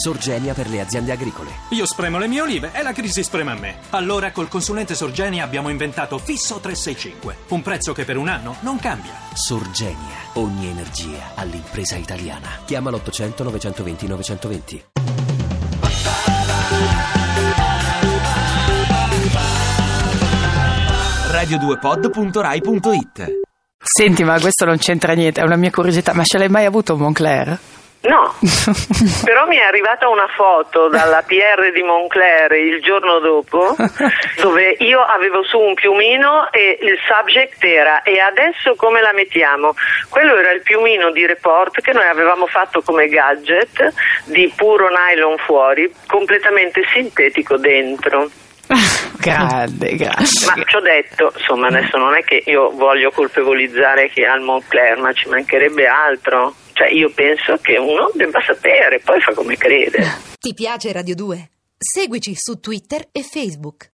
Sorgenia per le aziende agricole. Io spremo le mie olive e la crisi sprema me. Allora col consulente Sorgenia abbiamo inventato Fisso 365, un prezzo che per un anno non cambia. Sorgenia, ogni energia all'impresa italiana. Chiama l'800 920 920. radio2pod.rai.it Senti, ma questo non c'entra niente, è una mia curiosità, ma ce l'hai mai avuto un Moncler? No, però mi è arrivata una foto dalla PR di Moncler il giorno dopo dove io avevo su un piumino e il subject era e adesso come la mettiamo? Quello era il piumino di report che noi avevamo fatto come gadget di puro nylon fuori, completamente sintetico dentro. grande, grande. Ma ci ho detto, insomma, adesso non è che io voglio colpevolizzare chi ha il Moncler, ma ci mancherebbe altro. Cioè, io penso che uno debba sapere, poi fa come crede. Ti piace Radio 2? Seguici su Twitter e Facebook.